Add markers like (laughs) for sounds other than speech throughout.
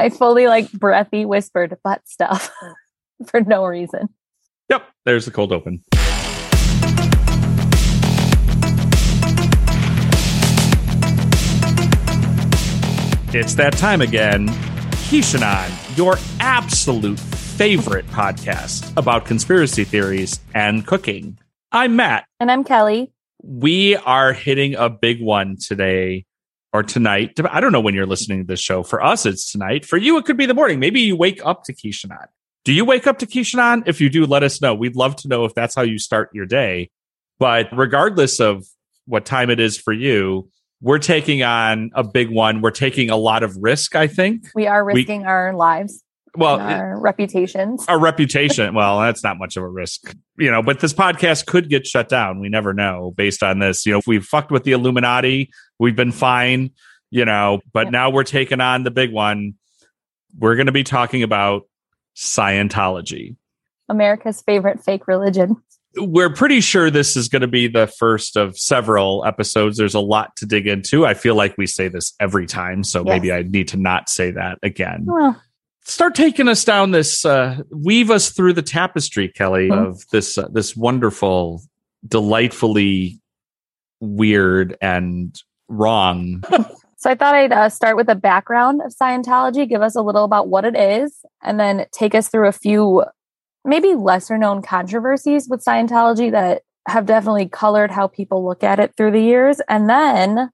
I fully like breathy whispered butt stuff (laughs) for no reason. Yep, there's the cold open. It's that time again. Kishanon, your absolute favorite podcast about conspiracy theories and cooking. I'm Matt. And I'm Kelly. We are hitting a big one today or tonight. I don't know when you're listening to this show. For us, it's tonight. For you, it could be the morning. Maybe you wake up to Kishanon. Do you wake up to Kishanon? If you do, let us know. We'd love to know if that's how you start your day. But regardless of what time it is for you, we're taking on a big one. We're taking a lot of risk, I think. We are risking we, our lives. Well, our it, reputations. Our reputation. well, that's not much of a risk, you know, but this podcast could get shut down. We never know based on this. You know, if we've fucked with the Illuminati, we've been fine, you know, but yeah. now we're taking on the big one. We're going to be talking about Scientology, America's favorite fake religion we're pretty sure this is going to be the first of several episodes. There's a lot to dig into. I feel like we say this every time, so yes. maybe I need to not say that again. Well, Start taking us down this, uh, weave us through the tapestry, Kelly, mm-hmm. of this uh, this wonderful, delightfully weird and wrong. (laughs) so I thought I'd uh, start with a background of Scientology, give us a little about what it is, and then take us through a few maybe lesser known controversies with Scientology that have definitely colored how people look at it through the years. And then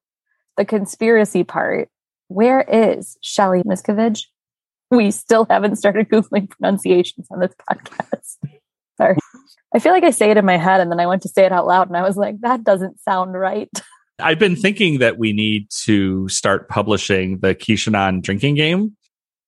the conspiracy part. Where is Shelly Miscavige? (laughs) We still haven't started Googling pronunciations on this podcast. Sorry. I feel like I say it in my head and then I went to say it out loud and I was like, that doesn't sound right. (laughs) I've been thinking that we need to start publishing the Kishanon drinking game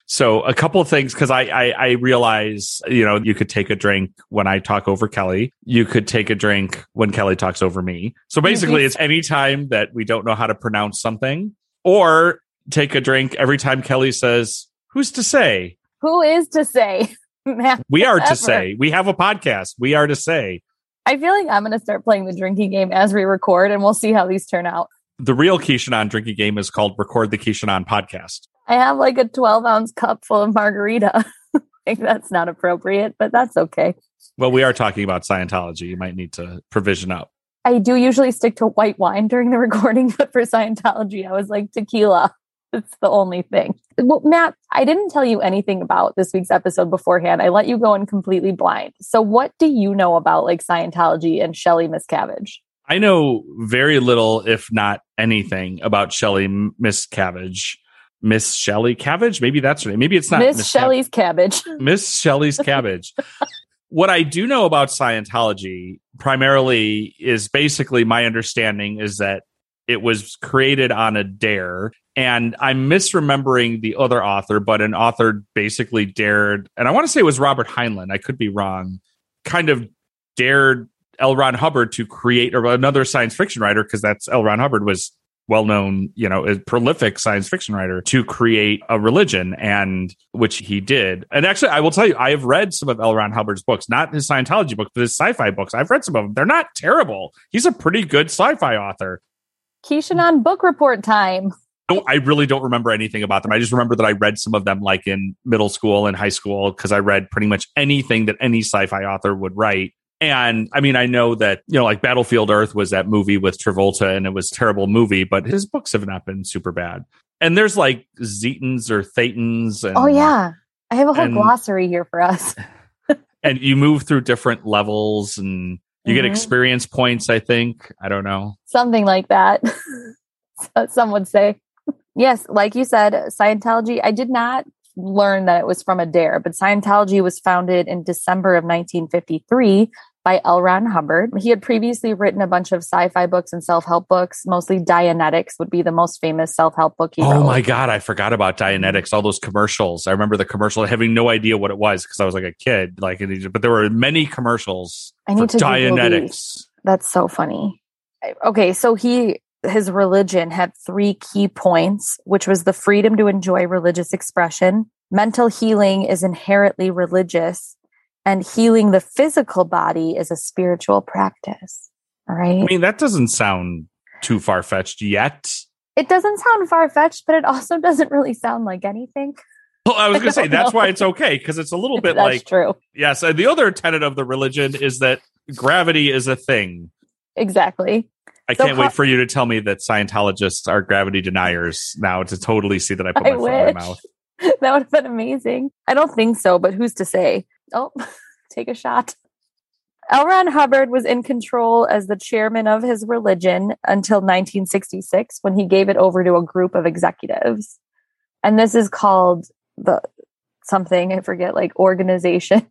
so a couple of things because I, I, I realize you know you could take a drink when I talk over Kelly. You could take a drink when Kelly talks over me. So mm-hmm. basically, it's any time that we don't know how to pronounce something, or take a drink every time Kelly says, "Who's to say?" Who is to say? (laughs) we are to say. We have a podcast. We are to say. I feel like I'm going to start playing the drinking game as we record, and we'll see how these turn out. The real Kishanon drinking game is called Record the Kishanon Podcast. I have like a 12 ounce cup full of margarita. (laughs) I think that's not appropriate, but that's okay. Well, we are talking about Scientology. You might need to provision up. I do usually stick to white wine during the (laughs) recording, but for Scientology, I was like tequila. It's the only thing. Well, Matt, I didn't tell you anything about this week's episode beforehand. I let you go in completely blind. So, what do you know about like Scientology and Shelly Miscavige? I know very little, if not anything, about Shelly Miscavige. Miss Shelly Cabbage. Maybe that's her name. Maybe it's not Miss Shelly's Cab- Cabbage. Miss Shelly's Cabbage. (laughs) what I do know about Scientology primarily is basically my understanding is that it was created on a dare. And I'm misremembering the other author, but an author basically dared, and I want to say it was Robert Heinlein. I could be wrong. Kind of dared L. Ron Hubbard to create another science fiction writer because that's L. Ron Hubbard was well-known, you know, a prolific science fiction writer to create a religion and which he did. And actually, I will tell you, I have read some of L. Ron Hubbard's books, not his Scientology books, but his sci-fi books. I've read some of them. They're not terrible. He's a pretty good sci-fi author. Kishanon book report time. I really don't remember anything about them. I just remember that I read some of them like in middle school and high school because I read pretty much anything that any sci-fi author would write. And I mean, I know that, you know, like Battlefield Earth was that movie with Travolta and it was terrible movie, but his books have not been super bad. And there's like Zetans or Thetans. And, oh, yeah. I have a whole and, glossary here for us. (laughs) and you move through different levels and you mm-hmm. get experience points, I think. I don't know. Something like that. (laughs) Some would say. Yes, like you said, Scientology, I did not learn that it was from a dare, but Scientology was founded in December of 1953 by L. Ron Hubbard. He had previously written a bunch of sci-fi books and self-help books. Mostly Dianetics would be the most famous self-help book. he oh wrote. my god, I forgot about Dianetics. All those commercials. I remember the commercial, having no idea what it was because I was like a kid. Like, but there were many commercials. I need to Dianetics. That's so funny. Okay, so he his religion had three key points, which was the freedom to enjoy religious expression. Mental healing is inherently religious, and healing the physical body is a spiritual practice. All right. I mean, that doesn't sound too far fetched yet. It doesn't sound far fetched, but it also (laughs) doesn't really sound like anything. Well, I was going (laughs) to say that's know. why it's okay because it's a little bit That's like true. yes. And the other tenet of the religion is that gravity is a thing. Exactly. I So can't wait for you to tell me that Scientologists are gravity deniers now to totally see that I put my I foot in my mouth. (laughs) that would have been amazing. I don't think so, but who's to say? Oh, (laughs) take a shot. L. Ron Hubbard was in control as the chairman of his religion until 1966 when he gave it over to a group of executives. And this is called the something, I forget, like organization.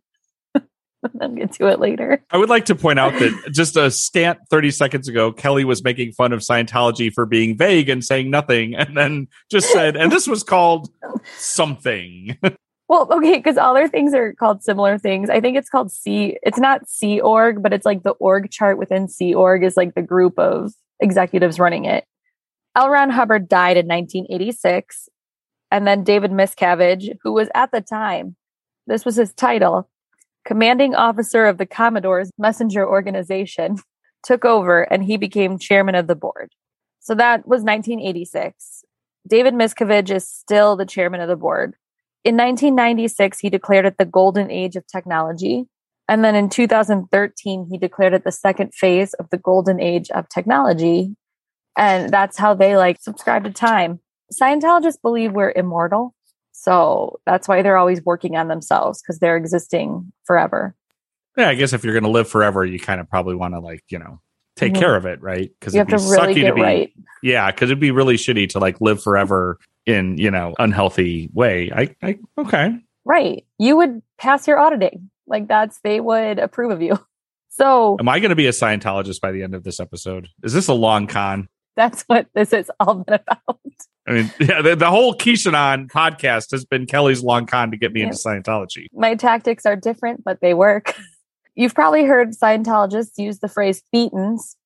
(laughs) I'll get to it later. I would like to point out that just a scant 30 seconds ago, Kelly was making fun of Scientology for being vague and saying nothing, and then just said, and this was called something. Well, okay, because all their things are called similar things. I think it's called Sea. It's not Sea Org, but it's like the org chart within Sea Org is like the group of executives running it. L. Ron Hubbard died in 1986, and then David Miscavige, who was at the time, this was his title, commanding officer of the Commodore's messenger organization, took over, and he became chairman of the board. So that was 1986. David Miscavige is still the chairman of the board. In 1996, he declared it the golden age of technology. And then in 2013, he declared it the second phase of the golden age of technology. And that's how they like subscribe to time. Scientologists believe we're immortal. So that's why they're always working on themselves because they're existing forever. yeah, I guess if you're going to live forever, you kind of probably want to, like, you know, take Mhm. care of it, right? Because You have to really get right. Yeah, because it'd be really shitty to, like, live forever in, you know, unhealthy way. I, I, okay. Right. You would pass your auditing. Like that's, they would approve of you. (laughs) So Am I going to be a Scientologist by the end of this episode? Is this a long con? that's what this is all been (laughs) about. I mean, (laughs) yeah, the, the whole Kishanon podcast has been Kelly's long con to get me Yeah. into Scientology. my tactics are different, but they work. (laughs) You've probably heard Scientologists use the phrase thetans.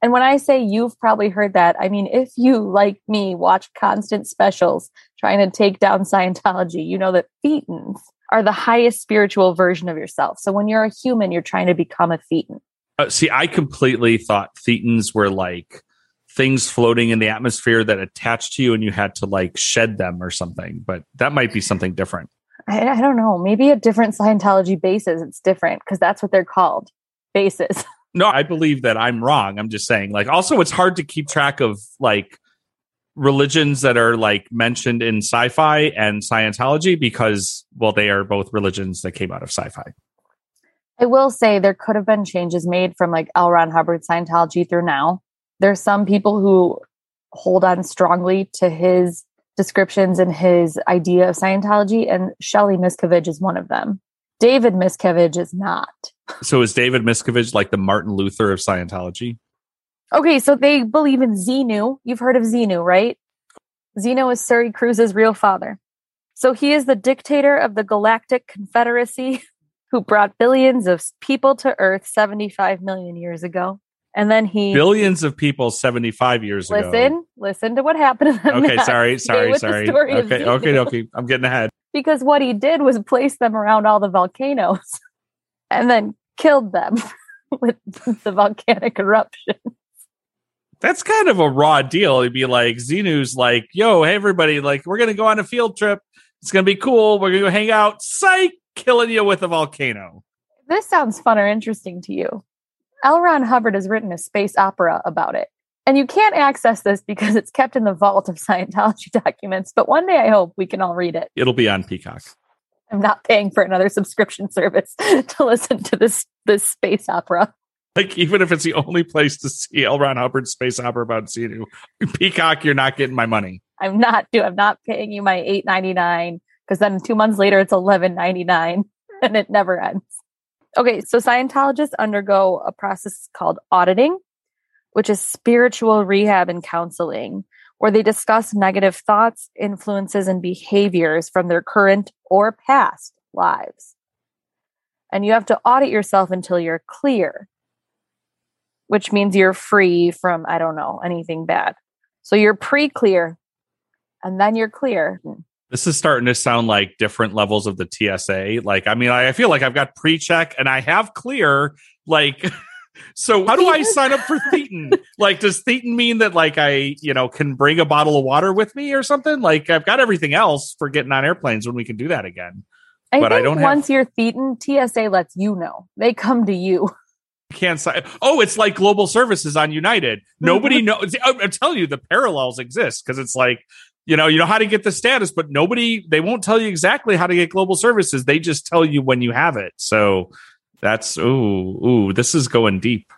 And when I say you've probably heard that, I mean, if you, like me, watch constant specials trying to take down Scientology, you know that thetans are the highest spiritual version of yourself. So when you're a human, you're trying to become a thetan. Uh, see, I completely thought thetans were like things floating in the atmosphere that attached to you and you had to like shed them or something, but that might be something different. I, I don't know. Maybe a different Scientology bases, it's different because that's what they're called bases. (laughs) No, I believe that I'm wrong. I'm just saying, like, also, it's hard to keep track of like religions that are like mentioned in sci fi and Scientology because, well, they are both religions that came out of sci fi. I will say there could have been changes made from like L. Ron Hubbard Scientology through now. There's some people who hold on strongly to his descriptions and his idea of Scientology, and Shelly Miscavige is one of them. David Miscavige is not. So is David Miscavige like the Martin Luther of Scientology? Okay, so they believe in Xenu. You've heard of Xenu, right? Xenu is Suri Cruise's real father. So he is the dictator of the Galactic Confederacy (laughs) who brought billions of people to Earth 75 million years ago. And then he Billions of people 75 years ago. listen, listen to what happened. to them Okay, (laughs) sorry, sorry, sorry. Okay, okay, okay. I'm getting ahead. (laughs) Because what he did was place them around all the volcanoes (laughs) and then killed them with the volcanic eruption. That's kind of a raw deal. It'd be like Xenu's like, yo, hey everybody, like we're gonna go on a field trip. It's gonna be cool. We're gonna go hang out. Psych, killing you with a volcano. This sounds fun or interesting to you. L. Ron Hubbard has written a space opera about it. And you can't access this because it's kept in the vault of (laughs) Scientology documents, but one day I hope we can all read it. It'll be on Peacock. I'm not paying for another subscription service (laughs) to listen to this this space opera. Like even if it's the only place to see L. Ron Hubbard's space opera about Xenu, Peacock, you're not getting my money. I'm not do I'm not paying you my eight ninety nine because then two months later it's eleven ninety nine (laughs) and it never ends. Okay, so Scientologists undergo a process called auditing, which is spiritual rehab and counseling, where they discuss negative thoughts, influences, and behaviors from their current or past lives. And you have to audit yourself until you're clear, which means you're free from, I don't know, anything bad. So you're pre clear and then you're clear. Hmm. This is starting to sound like different levels of the TSA. Like, I mean, I I feel like I've got pre-check and I have clear. Like, (laughs) So how do I sign up for Thetan? like, does Thetan mean that like I, you know, can bring a bottle of water with me or something? Like I've got everything else for getting on airplanes when we can do that again. I But I don't have- once you're Thetan, TSA lets you know. They come to you. (laughs) Can't sign. Oh, it's like global services on United. Mm-hmm. Nobody knows. I'm telling you, the parallels exist because it's like, you know, you know how to get the status, but nobody, they won't tell you exactly how to get global services. They just tell you when you have it. So that's, ooh, ooh, this is going deep.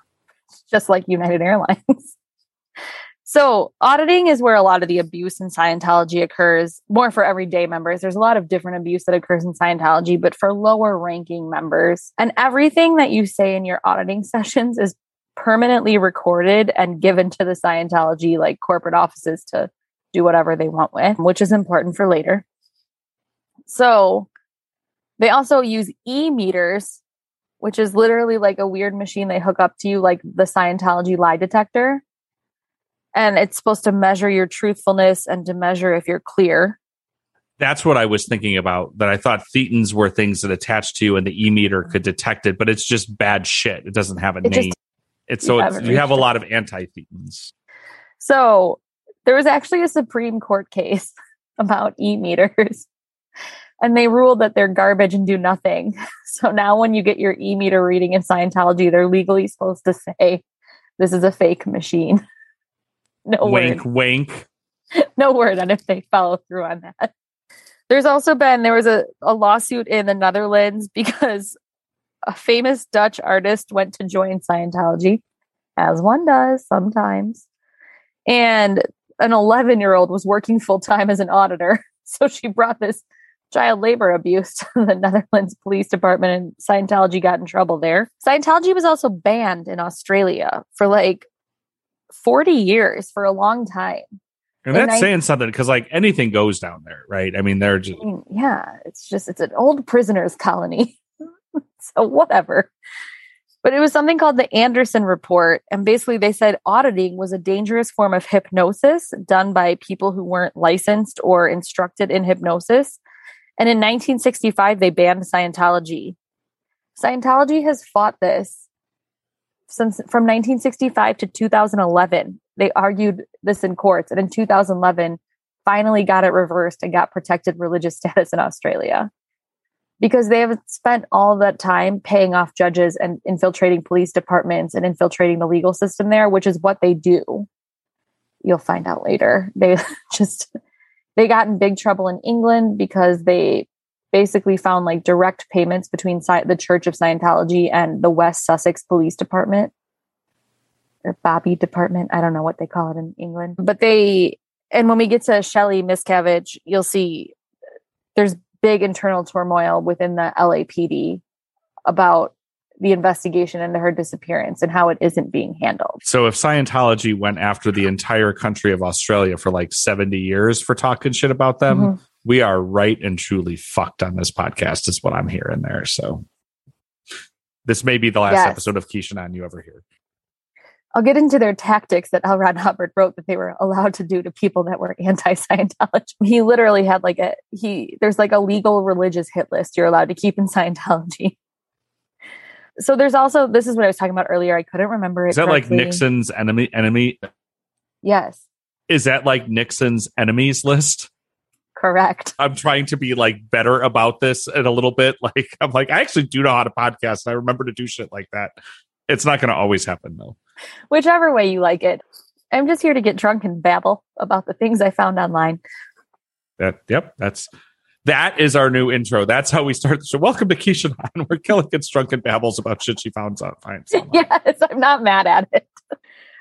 just like United Airlines. (laughs) so, auditing is where a lot of the abuse in Scientology occurs, more for everyday members. There's a lot of different abuse that occurs in Scientology, but for lower ranking members. And everything that you say in your auditing (laughs) sessions is permanently recorded and given to the Scientology like corporate offices to do whatever they want with, which is important for later. So, they also use e meters which is literally like a weird machine they hook up to you, like the Scientology lie detector. And it's supposed to measure your truthfulness and to measure if you're clear. That's what I was thinking about. That I thought thetans were things that attach to you and the e meter could mm-hmm. detect it, but it's just bad shit. It doesn't have a It just- name. It's so you it's, you have a lot of anti thetans. So there was actually a Supreme Court case (laughs) about e meters, and they ruled that they're garbage and do nothing. (laughs) So now when you get your e meter reading in Scientology, they're legally supposed to say, this is a fake machine. (laughs) No wink, word. wink. no word on if they follow through on that. There's also been there was a, a lawsuit in the Netherlands because a famous Dutch artist went to join Scientology, as one does sometimes. And an 11 year old was working full time as an auditor. (laughs) So she brought this child labor abuse (laughs) to the Netherlands Police Department, and Scientology got in trouble there. Scientology was also banned in Australia for like 40 years for a long time. And And that's I- saying something because like anything goes down there, right? I mean, they're just mm, yeah, it's just it's an old prisoners colony. (laughs) so whatever. But it was something called the Anderson report and basically they said auditing was a dangerous form of hypnosis done by people who weren't licensed or instructed in hypnosis. And in 1965 they banned Scientology. Scientology has fought this since from 1965 to 2011. They argued this in courts and in 2011 finally got it reversed and got protected religious (laughs) status in Australia because they have spent all that time paying off judges and infiltrating police departments and infiltrating the legal system there, which is what they do. You'll find out later. They (laughs) just they got in big trouble in England because they basically found like direct payments between the Church of Scientology and the West Sussex Police Department or Bobby Department. I don't know what they call it in England, but they and when we get to Shelly Miscavige, you'll see there's big internal turmoil within the LAPD about the investigation into her disappearance and how it isn't being handled. so if Scientology went after the entire country of Australia for like 70 years for talking shit about them, Mhm. we are right and truly fucked on this podcast, is what I'm hearing there. So this may be the last Yes. episode of Kishanon you ever hear. I'll get into their tactics that L. Ron Hubbard wrote that they were allowed to do to people that were (laughs) anti-Scientology. He literally had like a he there's like a legal religious hit list you're allowed to keep in Scientology. (laughs) So there's also this is what I was talking about earlier. I couldn't remember it. Is that like. Nixon's enemy enemy? Yes, Is that like Nixon's enemies list? correct. I'm trying to be like better about this in a little bit. (laughs) Like I'm like, I actually do know how to podcast. and I remember to do shit like that. It's not gonna always happen though. (laughs) Whichever way you like it. I'm just here to get drunk and babble about the things I found online. That yep, that's that is our new intro. That's how we start the show. Welcome to Keisha on where Kelly gets drunk and babbles about shit she found on finds (laughs) online. yes, I'm not mad at it.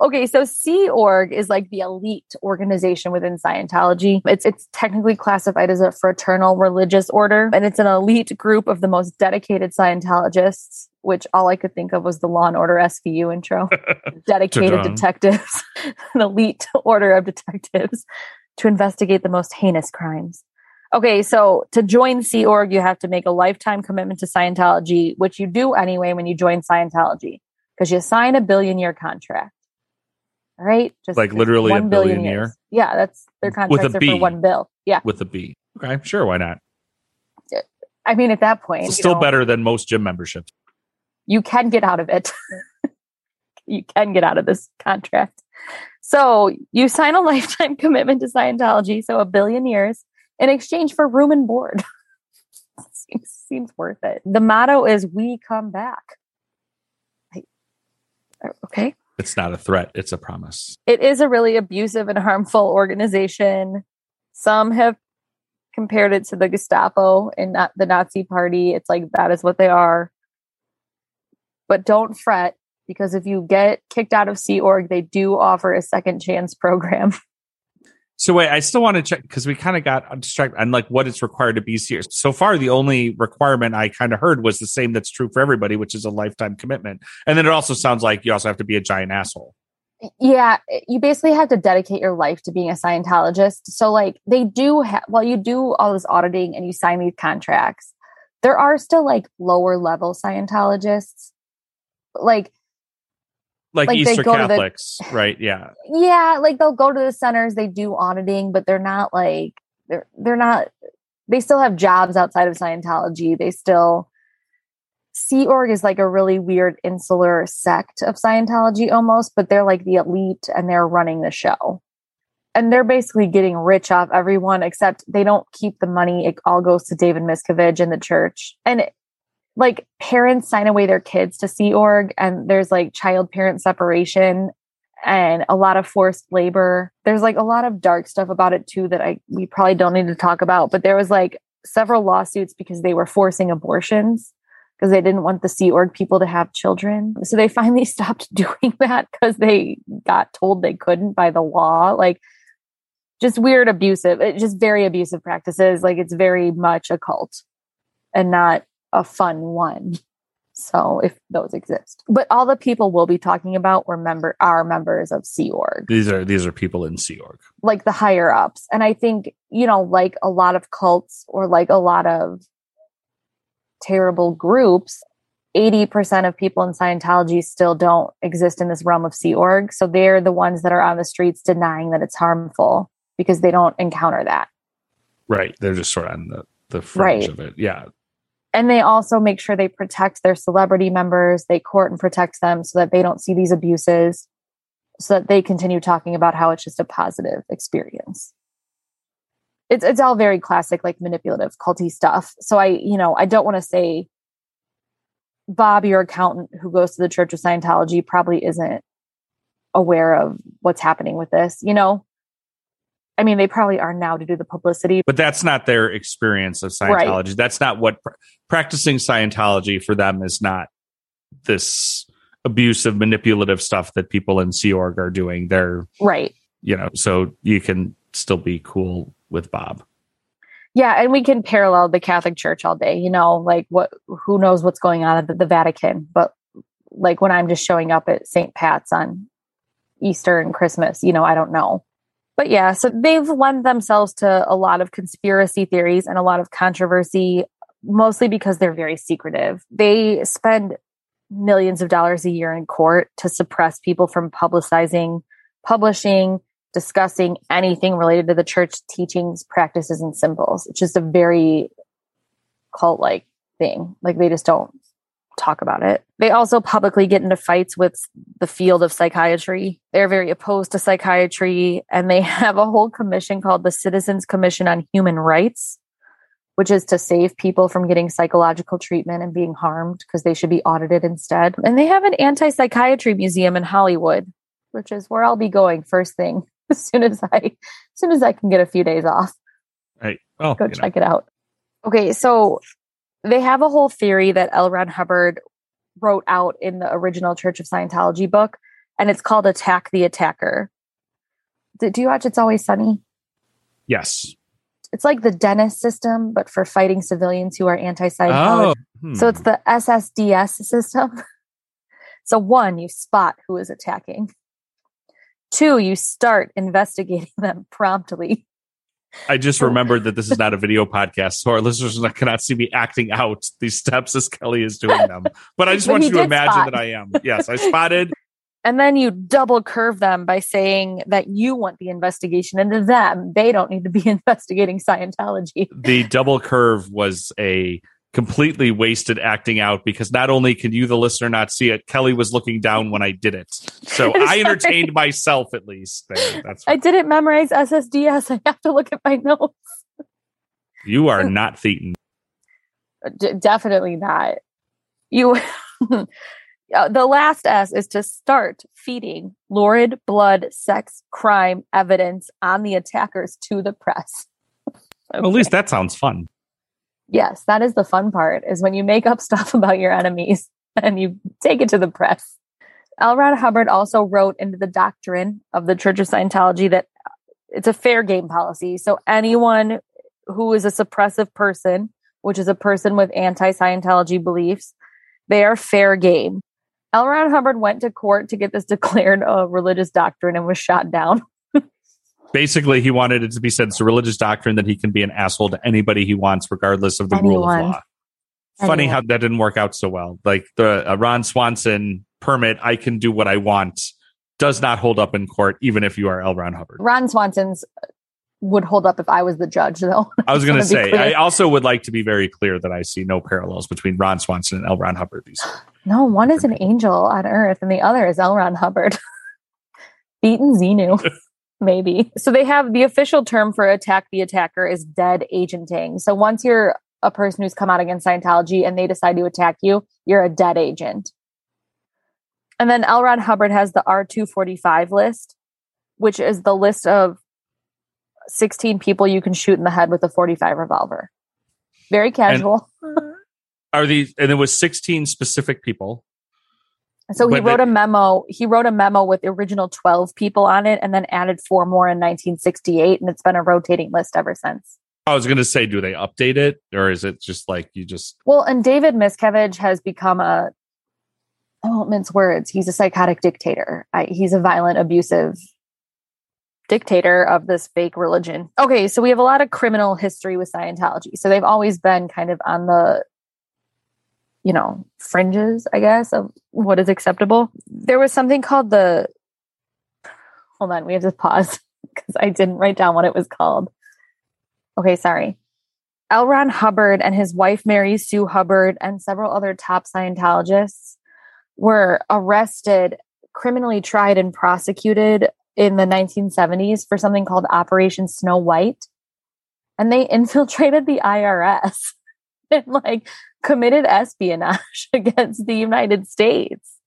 Okay, so Sea Org is like the elite organization within Scientology. It's it's technically classified as a fraternal religious order, and it's an elite group of the most dedicated Scientologists. Which all I could think of was the Law and Order SVU intro. (laughs) dedicated detectives, (laughs) an elite order of detectives to investigate the most heinous crimes. Okay, so to join Sea Org, you have to make a lifetime commitment to Scientology, which you do anyway when you join Scientology, because you sign a billion year contract. Right, just Like literally a billion billion years. year? Yeah, that's their contracts are B. for one bill. Yeah, with a B. Okay, sure, why not? I mean at that point, It's still know, better than most gym memberships. You can get out of it. (laughs) you can get out of this contract. So you sign a (laughs) lifetime commitment to Scientology, so a billion years, in exchange for room and board. (laughs) seems, seems worth it. The motto is "We come back." Uh, okay. It's not a threat; it's a promise. It is a really abusive and harmful organization. Some have compared it to the Gestapo and the Nazi Party. It's like that is what they are. But don't fret because if you get kicked out of Sea Org, they do offer a second chance program. (laughs) So wait, I still want to check because we kind of got distracted on like what it's required to be serious. So far, the only requirement I kind of heard was the same that's true for everybody, which is a lifetime commitment. And then it also sounds like you also have to be a giant asshole. Yeah, you basically have to dedicate your life to being a Scientologist. So like they do have while you do all this auditing and you sign these contracts, there are still like lower level Scientologists. Like like, Like, Easter to the- Catholics, right? Yeah. yeah like they'll go to the centers they do auditing but they're not like they're they're not they still have jobs outside of scientology they still sea org is like a really weird insular sect of scientology almost but they're like the elite and they're running the show and they're basically getting rich off everyone except they don't keep the money it all goes to david miscavige and the church and like parents sign away their kids to sea org and there's like child parent separation and a lot of forced labor. There's like a lot of dark stuff about it too that I we probably don't need to talk about, but there was like several lawsuits because they were forcing abortions because they didn't want the Sea Org people to have children. So they (laughs) finally stopped (laughs) doing that because they got told they couldn't by the law. Like just weird abusive, it, just very abusive practices. Like it's very much a cult and not a fun one. So if those exist, but all the people we'll be talking about were member are members of Sea Org, These are these are people in Sea Org. like the higher ups. And I think you know, like a lot of cults or like a lot of terrible groups, eighty percent of people in Scientology still don't exist in this realm of Sea Org. So they're the ones that are on the streets denying that it's harmful because they don't encounter that. Right. They're just sort of on the, the fringe Right. of it. Yeah. And they also make sure they protect their celebrity members. They court and protect them so that they don't see these abuses so that they continue talking about how it's just a positive experience. It's it's all very classic like manipulative culty stuff. So i you know i don't want to say bob your accountant who goes to the church of scientology probably isn't aware of what's happening with this you know i mean they probably are now to do the publicity But that's not their experience of Scientology. That's not what pr- practicing Scientology for them is not this abusive, manipulative stuff that people in Sea Org are doing. They're, right you know, so you can still be cool with Bob. Yeah, and we can parallel the Catholic Church all day. You know, like what? Who knows what's going on at the, the Vatican? But like when I'm just showing up at St. Pat's on Easter and Christmas, you know, I don't know. But yeah, so they've lent themselves to a lot of conspiracy theories and a lot of controversy, mostly because they're very secretive. They spend millions of dollars a year in court to suppress people from publicizing, publishing, discussing anything related to the church teachings, practices, and symbols. It's just a very cult like thing. Like they just don't talk about it. They also publicly get into fights with the field of psychiatry. They're very opposed to psychiatry and they (laughs) have a whole commission called the Citizens Commission on Human Rights, which is to save people from getting psychological treatment and being harmed because they should be audited instead. And they have an anti psychiatry museum in Hollywood, which is where I'll be going first thing (laughs) as soon as I as soon as I can get a few days off Right. Oh, go you know. check it out. Okay, so they have a whole theory that L. Ron Hubbard wrote out in the original Church of Scientology book, and it's called Attack the Attacker. Do, you watch It's Always Sunny? yes. It's like the Dennis system, but for fighting civilians who are anti Scientology. Oh, hmm. So it's the SSDS system. (laughs) So one, you spot who is attacking. Two, you start investigating (laughs) them promptly. I just remembered that this is not a video podcast, so our listeners cannot see me acting out these steps as Kelly is doing them. But I just But want you to imagine spot. that I am. Yes, I spotted. And then you double curve them by saying that you want the investigation into them. They don't need to be (laughs) investigating Scientology. The double curve was a completely wasted acting out because not only can you, the listener, not see it, Kelly was looking down when I did it. So (laughs) I entertained myself at least. There. That's I didn't memorize SSDS. (laughs) I have to look at my notes. You are (laughs) not Thetan. D- definitely not. You. Uh, the last S is to start feeding lurid blood, sex, crime evidence on the attackers to the press. okay. well, at least that sounds fun. Yes, that is the fun part is when you make up (laughs) stuff about your enemies and you take it to the press. L. Ron Hubbard also wrote into the doctrine of the Church of Scientology that it's a fair game policy. So anyone who is a suppressive person, which is a person with anti Scientology beliefs, they are fair game. L. Ron Hubbard went to court to get this (laughs) declared a religious doctrine and was shot down. Basically, he wanted it to be said it's a religious doctrine that he can be an asshole to anybody he wants, regardless of the Anyone. rule of law. Funny Anyone. how that didn't work out so well. Like the uh, Ron Swanson permit, I can do what I want, does not hold up in court, even if you are L. Ron Hubbard. Ron Swanson's would hold up if I was the judge, though. (laughs) I was going to say, I also would like to be very clear that I see no parallels between Ron Swanson and L. Ron Hubbard. These (gasps) no, one is an angel on earth, and the other is L. Ron Hubbard. (laughs) Beaten Xenu, (laughs) maybe. So they have the official term for attack the attacker is dead agenting. So once you're a person who's come out against Scientology and they decide to attack you, you're a dead agent. And then L. Ron Hubbard has the R245 list, which is the list of 16 people you can shoot in the head with a 45 revolver. Very casual. And (laughs) are these, and it was 16 specific people. So he wrote a memo. He wrote a memo with the original 12 people on it and then added four more in 1968. And it's been a rotating list ever since. I was going to say, do they update it or is it just like you just. Well, and David Miscavige has become a, I won't mince words. He's a psychotic dictator. I, he's a violent, abusive dictator of this fake religion. Okay, so we have a lot of criminal history with Scientology. So they've always been kind of on the you know, fringes, I guess, of what is acceptable. There was something called the Hold on, we have to pause (laughs) because I didn't write down what it was called. Okay, sorry. L. Ron Hubbard and his wife Mary Sue Hubbard and several other top Scientologists were arrested, criminally tried and prosecuted in the 1970s for something called Operation Snow White. And they (laughs) infiltrated the IRS (laughs) and like committed espionage (laughs) against the United States.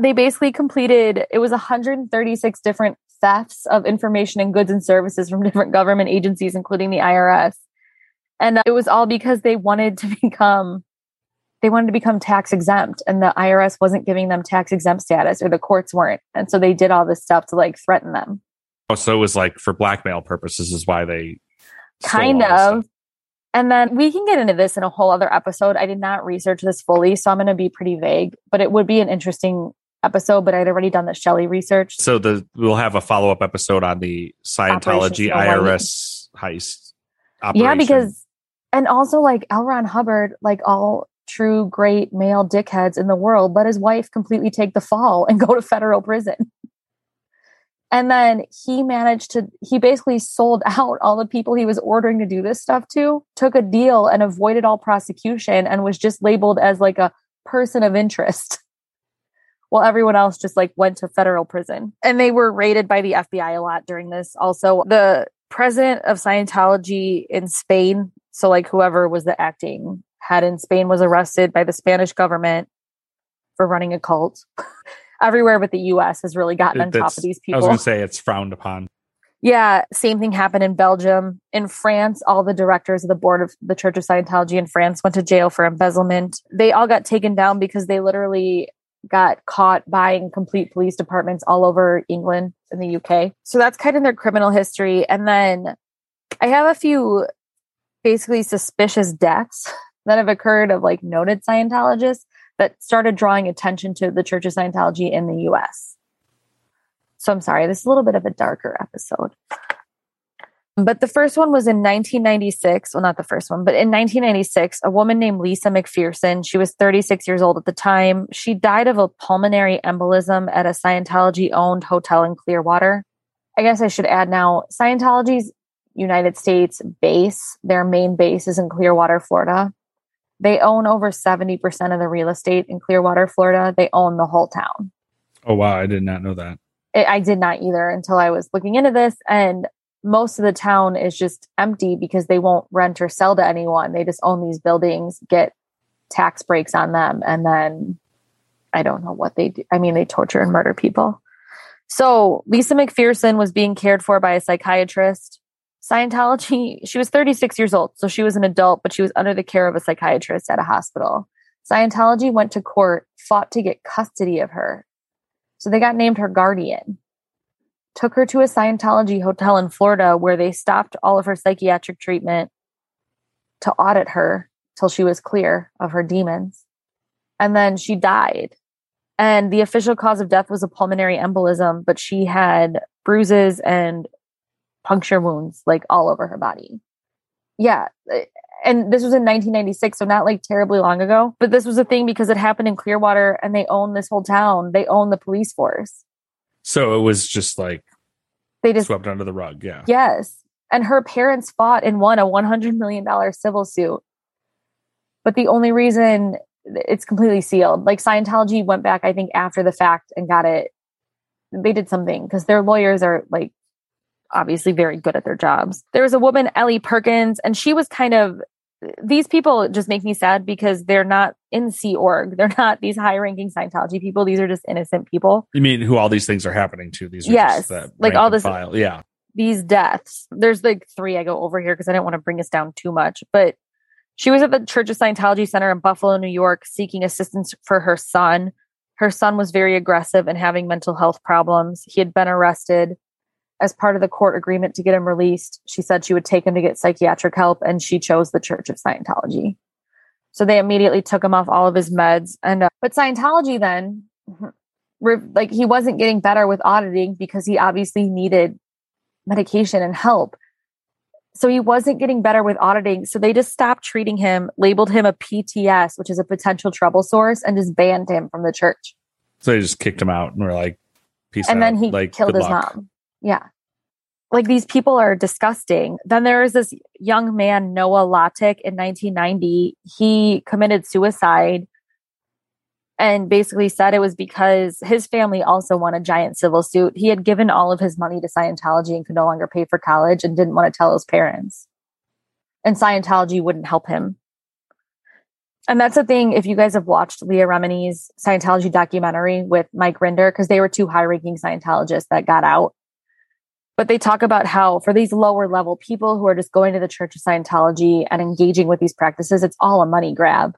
They basically completed, it was 136 different thefts of information and goods and services from (laughs) different government agencies, including the IRS. And uh, it was all because they wanted to (laughs) become they wanted to become tax exempt and the IRS wasn't giving them tax exempt status or the courts weren't. And so they did all this stuff to like threaten them. Oh, so it was like for blackmail purposes is why they kind of. And then we can get into this in a whole other episode. I did not research this fully, so I'm going to be pretty vague, but it would be an interesting episode, but I'd already done the Shelly research. So the we'll have a follow up episode on the Scientology IRS heist. Operation. Yeah, because and also like L. Ron Hubbard, like all true great male dickheads in the world, let his wife completely take the fall and go to federal prison. And then he managed to, he basically sold (laughs) out all the people he was ordering to do this stuff to, took a deal and avoided all prosecution and was just labeled as like a person of interest. (laughs) While everyone else just like went to federal prison. And they were raided by the FBI a lot during this. Also, the president of Scientology in Spain, so like whoever was the acting head in Spain was arrested by the Spanish government for running a cult. (laughs) Everywhere but the US has really gotten on top of these people. I was going to say it's frowned upon. Yeah, same thing happened in Belgium. In France, all the directors of the board of the Church of Scientology in France went to jail for embezzlement. They all got taken down because they literally got caught buying complete police departments all over England and the UK. So that's kind of their criminal history. And then I have a few basically suspicious deaths (laughs) that have occurred of like noted Scientologists that started drawing attention to the Church of Scientology in the US. So I'm sorry, this is a little bit of a darker episode. But the first one was in 1996. Well, not the first one, but in 1996, a woman named Lisa McPherson, she was 36 years old at the time. She died of a pulmonary embolism at a Scientology owned hotel in Clearwater. I guess I should add now Scientology's United States base, their main base is in Clearwater, Florida. They own over 70% of the real estate in Clearwater, Florida. They own the whole town. Oh, wow. I did not know that. I did not either until I was looking into this. And most of the town is just empty because they won't rent or sell to anyone. They just own these buildings, get tax breaks on them, and then I don't know what they do. I mean, they torture and murder people. So Lisa McPherson was being cared for by a psychiatrist. Scientology, (laughs) she was 36 years old, so she was an adult, but she was under the care of a psychiatrist at a hospital. Scientology went to court, fought to get custody of her. So they got named her guardian. Took her to a Scientology hotel in Florida where they stopped all of her psychiatric treatment to audit her till she was clear of her demons. And then she died. And the official cause of death was a pulmonary embolism, but she had bruises and puncture wounds like all over her body. Yeah. Eh, and this was in 1996, so not like terribly long ago. But this was a thing because it happened in Clearwater and they own this whole town. They own the police force. So it was just like they just swept under the rug. Yeah. Yes. And her parents fought and won a $100 million civil suit. But the only reason it's completely sealed. Like Scientology went back, I think, after the fact and got it. They did something because their lawyers are like obviously very good at their jobs. There was a woman, Elli Perkins, and she was kind of these people just make me sad because they're not in Sea Org. They're (laughs) not these high ranking Scientology people. These are just innocent people. You mean who all these things are happening to? These are yes, like all this file. Yeah. These deaths. There's like three I go over here because I didn't want to bring us down too much. But she was at the Church of Scientology Center in Buffalo, New York, seeking assistance for her son. Her son was very aggressive and having mental health problems. He had been arrested. As part of the court agreement to get him released, she said she would take him to get psychiatric help, and she chose the Church of Scientology. So they immediately took him off all of his meds. And uh, but Scientology then, like he wasn't getting better with auditing because he obviously needed medication and help. So he wasn't getting better with auditing. So they just stopped treating him, labeled him a PTS, which is a potential trouble source, and just banned him from the church. So they just kicked him out and were like, peace and out. then he like, killed his luck. mom. Yeah. Like these people are disgusting. Then there is this young man, Noah Lottick, in 1990. He committed suicide and basically said it was because his family also won a giant civil suit. He had given all of his money to Scientology and could no longer pay for college and didn't want to tell his parents. And Scientology wouldn't help him. And that's the thing, if you guys have watched Leah Remini's Scientology documentary with Mike Rinder, because they were two high ranking Scientologists that got out. But they talk about how for these lower level people who are just going to the Church of Scientology and engaging with these practices, it's all a money grab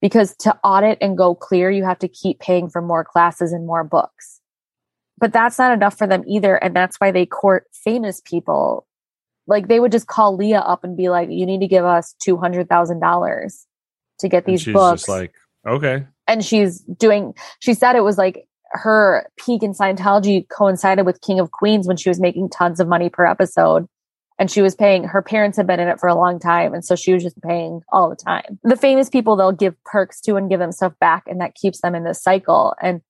because to audit and go clear, you have to keep paying for more classes and more books. But that's not enough for them either. And that's why they court famous people. Like they would just call Leah up and be like, you need to give us $200,000 to get these she's books. just like, okay. and she's doing, she said it was like her peak in Scientology coincided with King of Queens when she was making tons of money per episode. And she was paying her parents had been in it for a long time. And so she was just paying all the time. The famous people they'll give perks to and give them stuff back. And that keeps them in this cycle. And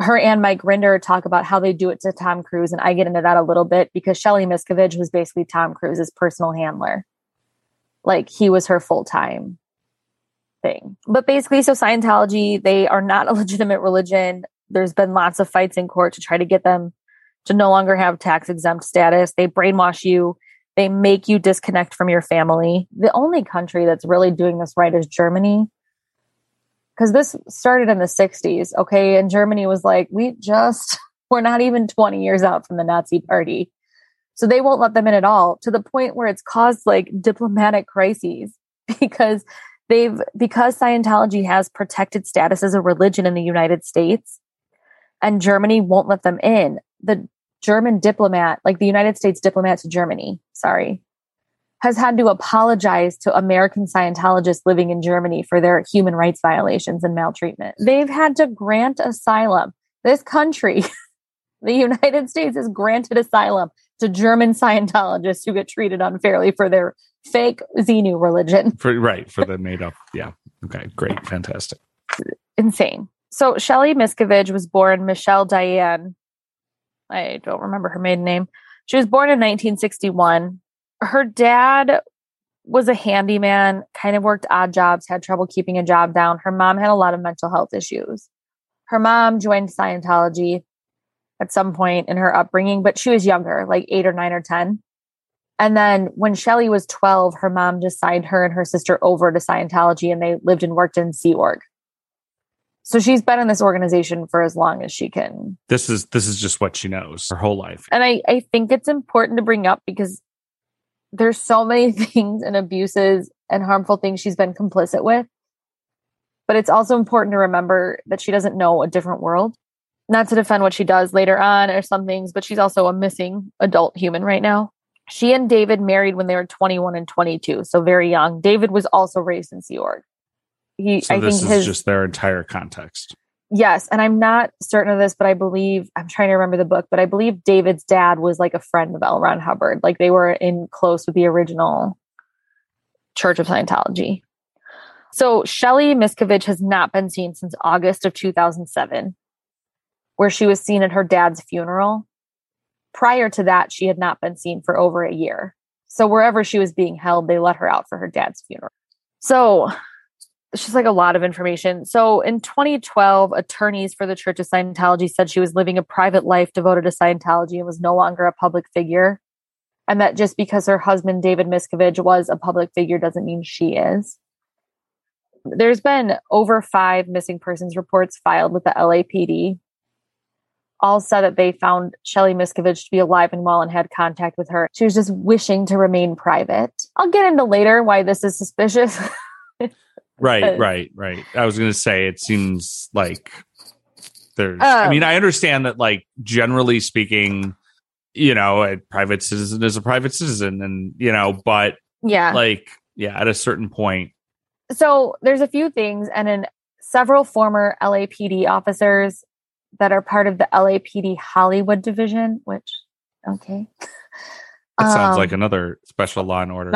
her and mike rinder talk about how they do it to tom cruise. And i get into that a little bit because shelly miscavige was basically tom cruise's personal handler. Like he was her full-time thing. But basically so scientology they are not a (laughs) legitimate religion there's been lots of fights in court to try to get them to no longer have tax exempt status. They brainwash you. They make you disconnect from your family. The only country that's really doing this right is Germany. Because this started in the 60s. Okay. And Germany was like, we just, (laughs) we're not even 20 years out from the Nazi party. So they won't let them in at all to the point where it's caused like diplomatic crises (laughs) because they've, because Scientology has protected status as a religion in the United States and Germany won't let them in. The German diplomat, like the United States diplomat to Germany, sorry, has had to apologize to American Scientologists living in Germany for their human rights violations and maltreatment. They've had to grant asylum. This country, (laughs) the United States, has granted asylum to German Scientologists who get treated unfairly for their fake Xenu religion. For, right. For the made up. Yeah. Okay. Great. Fantastic. Insane. So Shelly Miscavige was born Michelle Diane I don't remember her maiden name. She was born in 1961. Her dad was a handyman, kind of worked odd jobs, had trouble keeping a job down. Her mom had a lot of mental health issues. Her mom joined Scientology at some point in her upbringing, but she was younger, like eight or nine or 10. And then when Shelly was 12, her mom just signed her and her sister over to Scientology and they lived and worked in Sea Org. So she's been in this organization for as long as she can. This is this is just what she knows her whole life. And I, I think it's important to bring up because there's so many (laughs) things and abuses and harmful things she's been complicit with. But it's also important to remember that she doesn't know a different world. Not to defend what she does later on or some things, but she's also a missing adult human right now. She and David married when they were 21 and 22, so very young. David was also raised in Sea Org. He, so I this think is his, just their entire context. Yes, and I'm not certain of this, but I believe I'm trying to remember the book, but I believe David's dad was like a friend of L. Ron Hubbard. Like they were in close with the original Church of Scientology. So Shelly Miscavige has not been seen since August of 2007, where she was seen at her dad's funeral. Prior to that, she had not been seen for over a year. So wherever she was being held, they let her out for her dad's funeral. So it's just like a lot of information. So in 2012, attorneys for the Church of Scientology said she was living a private life devoted to Scientology and was no longer a public figure. And that just because her husband, David Miscavige, was a public figure doesn't mean she is. There's been over five missing persons reports filed with the LAPD. All said that they found Shelly Miscavige to be alive and well and had contact with her. She was just wishing to remain private. I'll get into later why this is suspicious. (laughs) Right, right, right. I was going to say it seems like there's. Um, I mean, I understand that, like generally speaking, you know, a private citizen is a private citizen, and you know, but yeah, like yeah, at a certain point. So there's a few things, and in several former LAPD officers that are part of the LAPD Hollywood division, which okay. That sounds um, like another special law and order.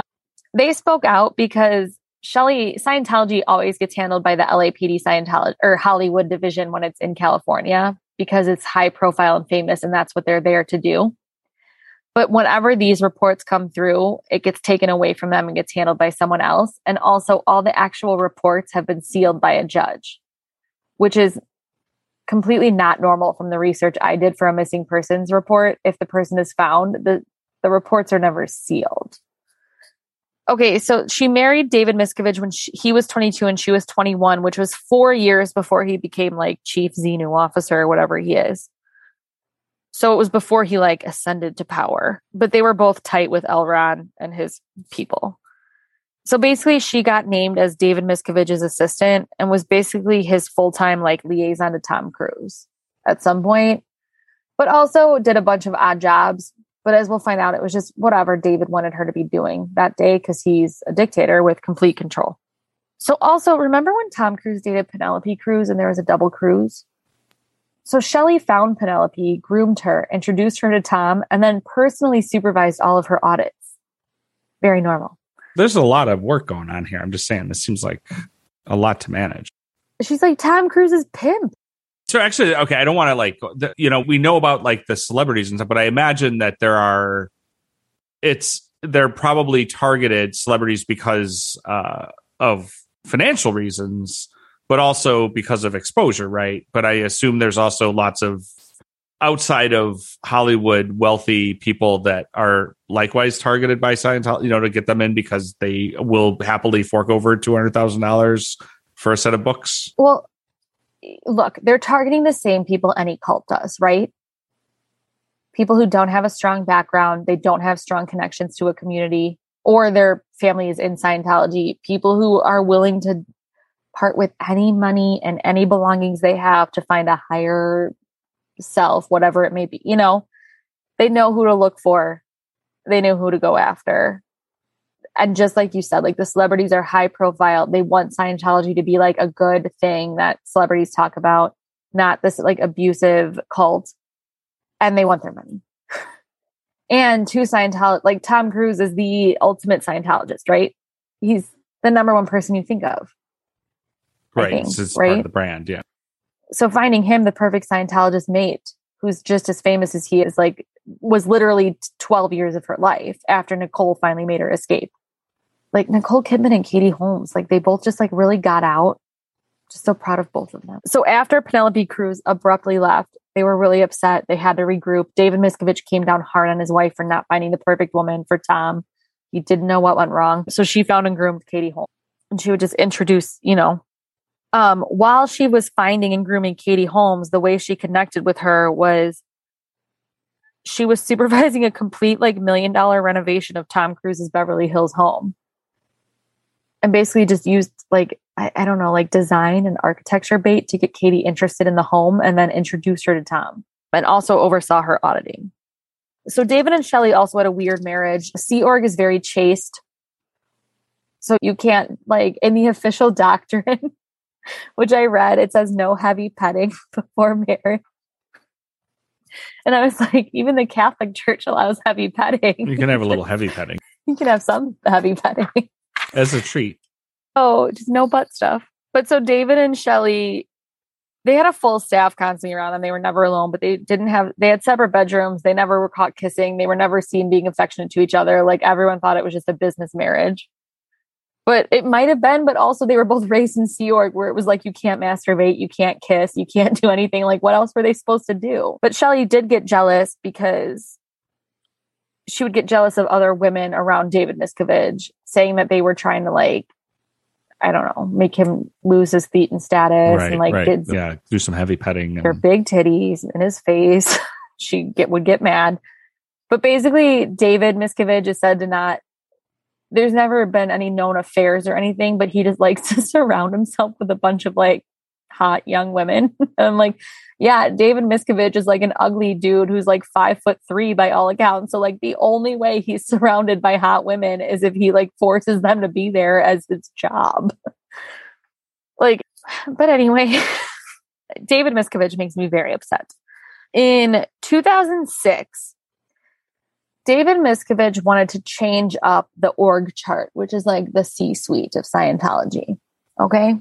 They spoke out because Shelly, Scientology always gets handled by the LAPD Scientology or Hollywood division when it's in California because it's high profile and famous, and that's what they're there to do. But whenever these reports come through, it gets taken away from them and gets handled by someone else. And also, all the actual reports have been sealed by a judge, which is completely not normal from the research I did for a missing persons report. If the person is found, the, the reports are never sealed. Okay, so she married David Miscavige when she, he was 22 and she was 21, which was four years before he became like chief Xenu officer or whatever he is. So it was before he like ascended to power, but they were both tight with L. Ron and his people. So basically, she got named as David Miscavige's assistant and was basically his full time like liaison to Tom Cruise at some point, but also did a bunch of odd jobs but as we'll find out, it was just whatever David wanted her to be doing that day because he's a dictator with complete control. So, also remember when Tom Cruise dated Penelope Cruz and there was a double cruise? So, Shelly found Penelope, groomed her, introduced her to Tom, and then personally supervised all of her audits. Very normal. There's a lot of work going on here. I'm just saying, this seems like a lot to manage. She's like Tom Cruise's pimp. So actually, okay, I don't want to like, you know, we know about like the celebrities and stuff, but I imagine that there are, it's they're probably targeted celebrities because uh, of financial reasons, but also because of exposure, right? But I assume there's also lots of outside of Hollywood wealthy people that are likewise targeted by Scientology, you know, to get them in because they will happily fork over two hundred thousand dollars for a set of books. Well, look, they're targeting the same people any cult does, right? People who don't have a strong background, they don't have strong connections to a community, or their family is in Scientology, people who are willing to part with any money and any belongings they have to find a higher self, whatever it may be. You know, they know who to look for, they know who to go after and just like you said, like the celebrities are high profile. They want Scientology to be like a good thing that celebrities talk about, not this like abusive cult. And they want their money. (laughs) and to Scientology, like Tom Cruise is the ultimate Scientologist, right? He's the number one person you think of. Right. Think, this is right? part of the brand. Yeah. So finding him the perfect Scientologist mate who's just as famous as he is, like was literally 12 years of her life after Nicole finally made her escape like Nicole Kidman and Katie Holmes, like they both just like really got out. Just so proud of both of them. So after Penelope Cruz abruptly left, they were really upset. They had to regroup. David Miscavige came down hard on his wife for not finding the perfect woman for Tom. He didn't know what went wrong. So she found and groomed Katie Holmes. And she would just introduce, you know, um, while she was finding and grooming Katie Holmes, the way she connected with her was she was supervising a complete like million dollar renovation of Tom Cruise's Beverly Hills home. And basically just used like, I, I, don't know, like design and architecture bait to get Katie interested in the home and then introduced her to Tom and also oversaw her auditing. So David and Shelly also had a weird marriage. Sea Org is very chaste. So you can't like in the official doctrine, (laughs) which I read, it says no heavy petting (laughs) before marriage. And I was like, even the Catholic Church allows heavy petting. You can have a little (laughs) heavy petting. you can have some heavy petting. As a treat. Oh, just no butt stuff. But so David and Shelly, they had a full staff constantly around them. They were never alone, but they didn't have, they had separate bedrooms. They never were caught kissing. They were never seen being affectionate to each other. Like everyone thought it was just a business marriage but it might have been, but also they were both (laughs) raised in Sea Org where it was like, you can't masturbate, you can't kiss, you can't do anything. Like, what else were they supposed to do? But Shelly did get jealous because she would get jealous of other women around David Miscavige, saying that they were trying to like, I don't know, make him lose his feet and status right, and like right. did yeah, do some heavy petting. Her big titties in his face. (laughs) she get would get mad. But basically, David Miscavige is said to not there's never been any known affairs or anything, but he just likes (laughs) to surround himself with a bunch of like hot young women. (laughs) I'm like, yeah, David Miscavige is like an ugly dude who's like five foot three by all accounts. So like the only way he's (laughs) surrounded by hot women is if he like forces them to be there as his job. (laughs) like, but anyway, David Miscavige makes me very upset. In 2006, David Miscavige wanted to change up the org chart, which is like the C suite of Scientology. Okay.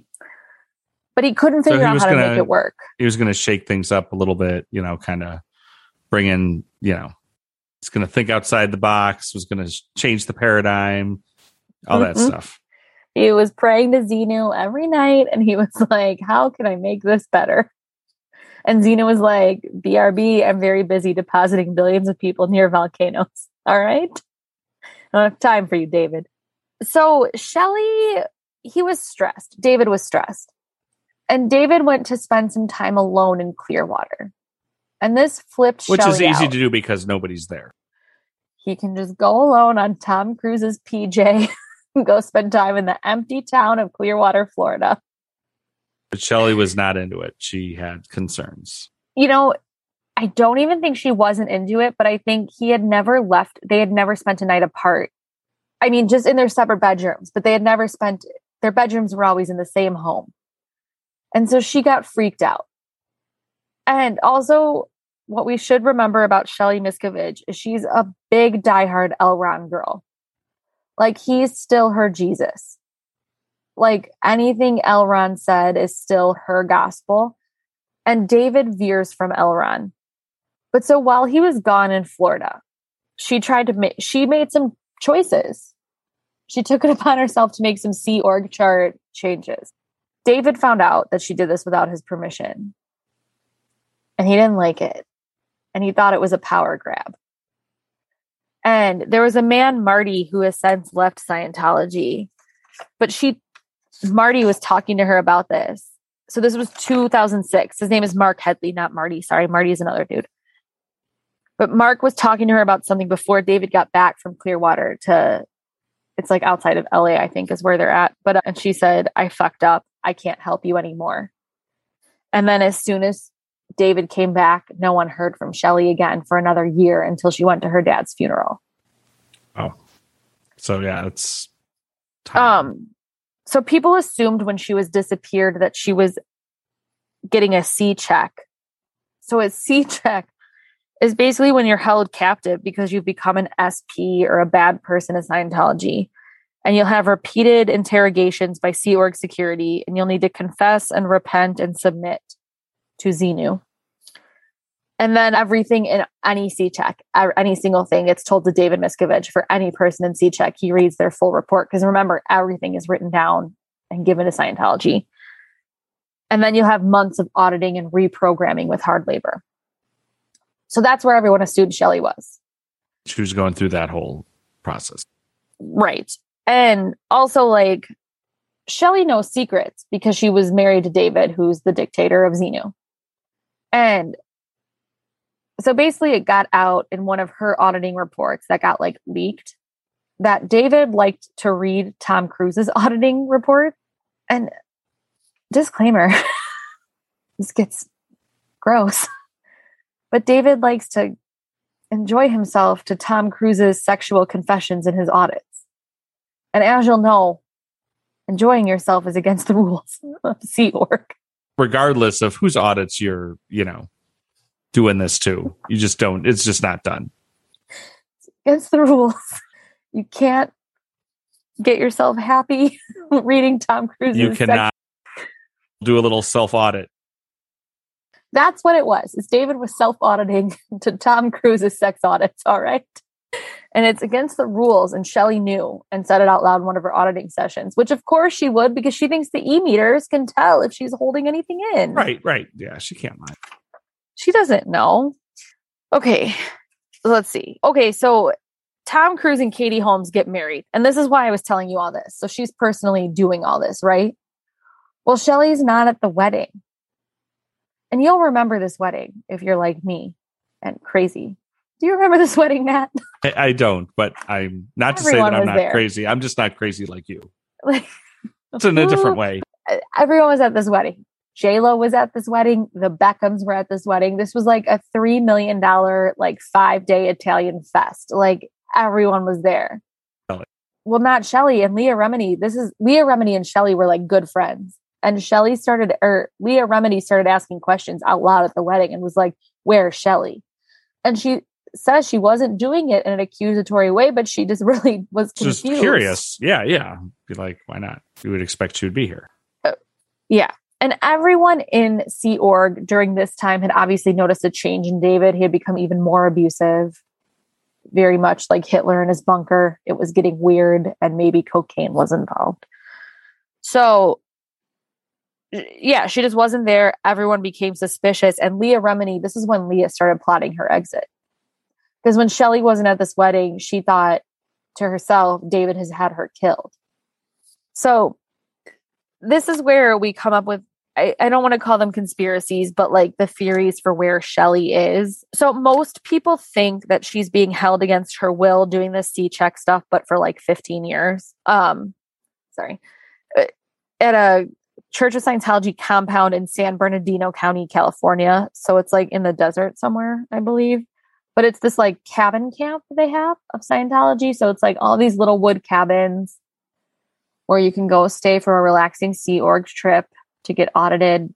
But he couldn't figure so he out how gonna, to make it work. He was going to shake things up a little bit, you know, kind of bring in, you know, he's going to think outside the box, was going to change the paradigm, all mm-hmm. that stuff. He was praying to Xenu every night and he (laughs) was like, How can I make this better? And Xenu was like, BRB, I'm very busy depositing billions of people near volcanoes. (laughs) All right. I don't have time for you, David. So Shelly, he was stressed. David was stressed. And David went to spend some time alone in Clearwater. And this flipped Which Shelly is easy out. to do because nobody's there. He can just go alone on Tom Cruise's PJ (laughs) and go spend time in the empty town of Clearwater, Florida. But Shelly was not into it. She had concerns. You know, I don't even think she wasn't into it, but I think he had never left. They had never spent a night apart. I mean, just in their separate bedrooms, but they had never spent their bedrooms were always in the same home. And so she got freaked out. And also, what we should remember about Shelly Miscavige is she's a big diehard L. Ron girl. Like he's still her Jesus like anything L. Ron said is still her gospel. And David veers from L. Ron. But so while he was gone in Florida, she tried to make, she made some choices. She took it (laughs) upon herself to make some Sea org chart changes. David found out that she did this without his permission. And he didn't like it. And he thought it was a power grab. And there was a man, Marty, who has since left Scientology, but she Marty was talking to her about this. So this was 2006. His name is Marc Headley, not Marty. Sorry, Marty is another dude. But Marc was talking to her about something before David got back from Clearwater to it's like outside of LA, I think is where they're at. But uh, and she said, "I fucked up. I can't help you anymore." And then as soon as David came back, no one heard from Shelly again for another year until she went to her dad's funeral. Oh. So yeah, it's time. um so people assumed when she was disappeared that she was getting a C check. So a C (laughs) check is basically when you're held captive because you've become an SP or a bad person in Scientology. And you'll have repeated interrogations by Sea Org security, and you'll need to confess and repent and submit to Xenu. And then everything in any C check, any single thing, it's told to David Miscavige for any person in C check. He reads their full report because remember, everything is written down and given to Scientology. And then you'll have months of auditing and reprogramming with hard labor. So that's where everyone assumed Shelly was. She was going through that whole process. Right. And also, like, Shelly knows secrets because she was married to David, who's the dictator of Xenu. And so basically, it got out in one of her auditing reports that got like leaked that David liked to read Tom Cruise's (laughs) auditing report. And disclaimer (laughs) this gets gross. (laughs) But David likes to enjoy himself to Tom Cruise's sexual confessions in his audits. And as you'll know, enjoying yourself is against the (laughs) rules of Sea Org. Regardless of whose audits you're, you know, doing this to. You just don't, it's just not done. It's against the (laughs) rules. You can't get yourself happy (laughs) reading Tom Cruise. You cannot sex- do a little self audit. That's what it was. Is David was self auditing to Tom Cruise's sex audits. All right. And it's against the rules. And Shelly knew and said it out loud in one of her auditing sessions, which of course she would because she thinks the e meters can tell if she's holding anything in. Right, right. Yeah, she can't lie. She doesn't know. Okay. Let's see. Okay. So Tom Cruise and Katie Holmes get married. And this is why I was telling you all this. So she's personally doing all this, right? Well, Shelly's not at the wedding. And you'll remember this wedding if you're like me and crazy. Do you remember this (laughs) wedding, Matt? I, I don't, but I'm not to say that I'm not there. crazy. I'm just not crazy like you. Like, it's in a different way. Uh, everyone was at this wedding. J Lo was at this wedding. The Beckhams were at this wedding. This was like a three million dollar, like five day Italian fest. Like everyone was there. Shelly. Well, not Shelly and Leah Remini. This is Leah Remini and Shelly were like good friends. And Shelly started, or Leah Remini started asking questions out loud at the wedding and was like, "Where's Shelly?" And she says she wasn't doing it in an accusatory way, but she just (laughs) really was confused. Just curious. Yeah, yeah. Be like, why not? You would expect she would be here. Uh, yeah. And everyone in Sea Org during this time had obviously noticed a change in David. He had become even more abusive, very much like Hitler in his bunker. It was getting weird, and maybe cocaine was involved. So, yeah, she just wasn't there. Everyone became suspicious. And Leah Remini, this is when Leah started plotting her exit. Because when Shelly wasn't at this wedding, she thought to herself, David has had her killed. So this is where we come up with I, I, don't want to call them conspiracies, but like the theories for where Shelly is. So most people think that she's being held against her will doing this C check stuff, but for like 15 years. Um, sorry. At a Church of Scientology compound in San Bernardino County, California. So it's like in the desert somewhere, I believe. But it's this like cabin camp they have of Scientology. So it's like all these little wood cabins where you can go stay for a relaxing Sea Org trip to get audited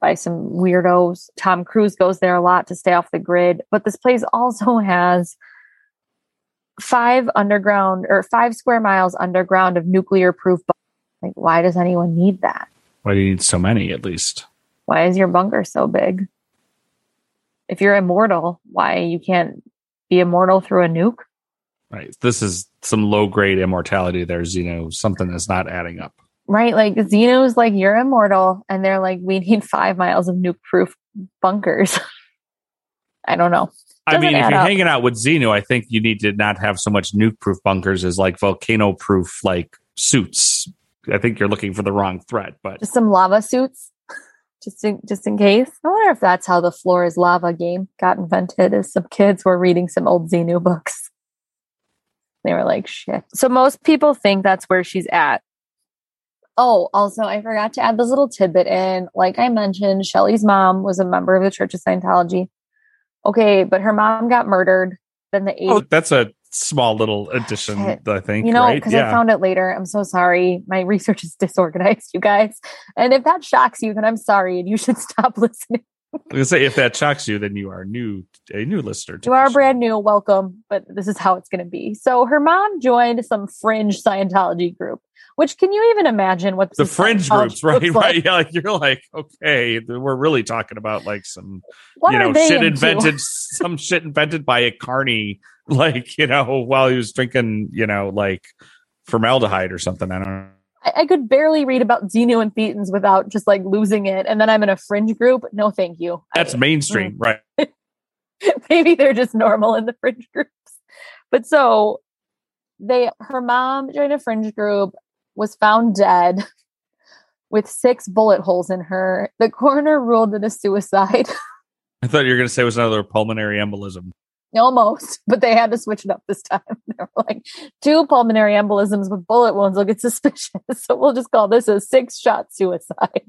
by some weirdos. Tom Cruise goes there a lot to stay off the grid. But this place (laughs) also has five underground or five square miles underground of nuclear proof. Like, why does anyone need that? Why do you need so many at least? Why is your bunker so big? If you're immortal, why you can't be immortal through a nuke? Right. This is some low grade immortality. There's, you know, something that's not adding up. Right. Like Xenu's like, you're immortal. And they're like, we need five miles of nuke proof bunkers. (laughs) I don't know. I mean, if you're up. hanging out with Xenu, I think you need to not have so much nuke proof bunkers as like volcano proof like suits. I think you're looking for the wrong threat, but just some lava suits, just in, just in case. I wonder if that's how the floor is lava game got invented. Is some kids were reading some old Xenu books. They were like, shit. So most people think that's where she's at. Oh, also, I forgot to add this little tidbit in. Like I mentioned, Shelly's mom was a member of the Church of Scientology. Okay, but her mom got murdered. Then the 80s. Oh, that's a small little addition, Shit. I think. You know, because right? yeah. I found it later. I'm so sorry. My research is (laughs) disorganized, you guys. And if that shocks you, then I'm sorry and you should (laughs) stop listening. Gonna say if that shocks you, then you are new a new listener. you are brand new, welcome, but this is how it's going to be. So her mom joined some fringe Scientology group. Which can you even imagine what the fringe groups, right? Like? Right? (laughs) Yeah, like you're like, okay, we're really talking about like some, what you know, shit into? invented, some shit invented by a carney, like you know, while he was drinking, you know, like formaldehyde or something. I don't know. I, I could barely read about Xenu and Thetans without just like losing it. And then I'm in a fringe group. No, thank you. That's I, mainstream, mm. right? (laughs) Maybe they're just normal in the fringe (laughs) groups. But so they, her mom joined a fringe group, was found dead (laughs) with six bullet holes in her. The coroner ruled it a suicide. I thought you were going to say it was another pulmonary embolism. Almost, (laughs) but they had to switch it up this time. (laughs) They were like, two pulmonary embolisms with bullet wounds will get (laughs) suspicious. So we'll just call this a six shot suicide.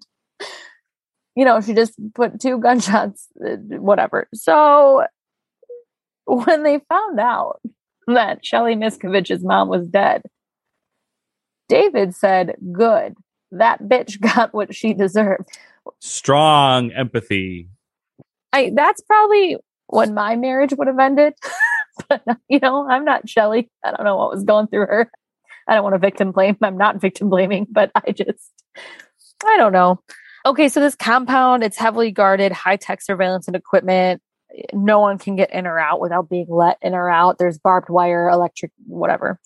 You know, she just put two gunshots, uh, whatever. So when they found out that Shelly Miscavige's mom was dead, David said, Good. That bitch got what she deserved. Strong empathy. I that's probably when my marriage would have ended. (laughs) but you know, I'm not Shelly. I don't know what was going through her. I don't want to victim blame. I'm not victim blaming, but I just I don't know. Okay, so this compound, it's heavily guarded, high tech surveillance and equipment. No one can get in or out without being let in or out. There's barbed wire, electric, whatever.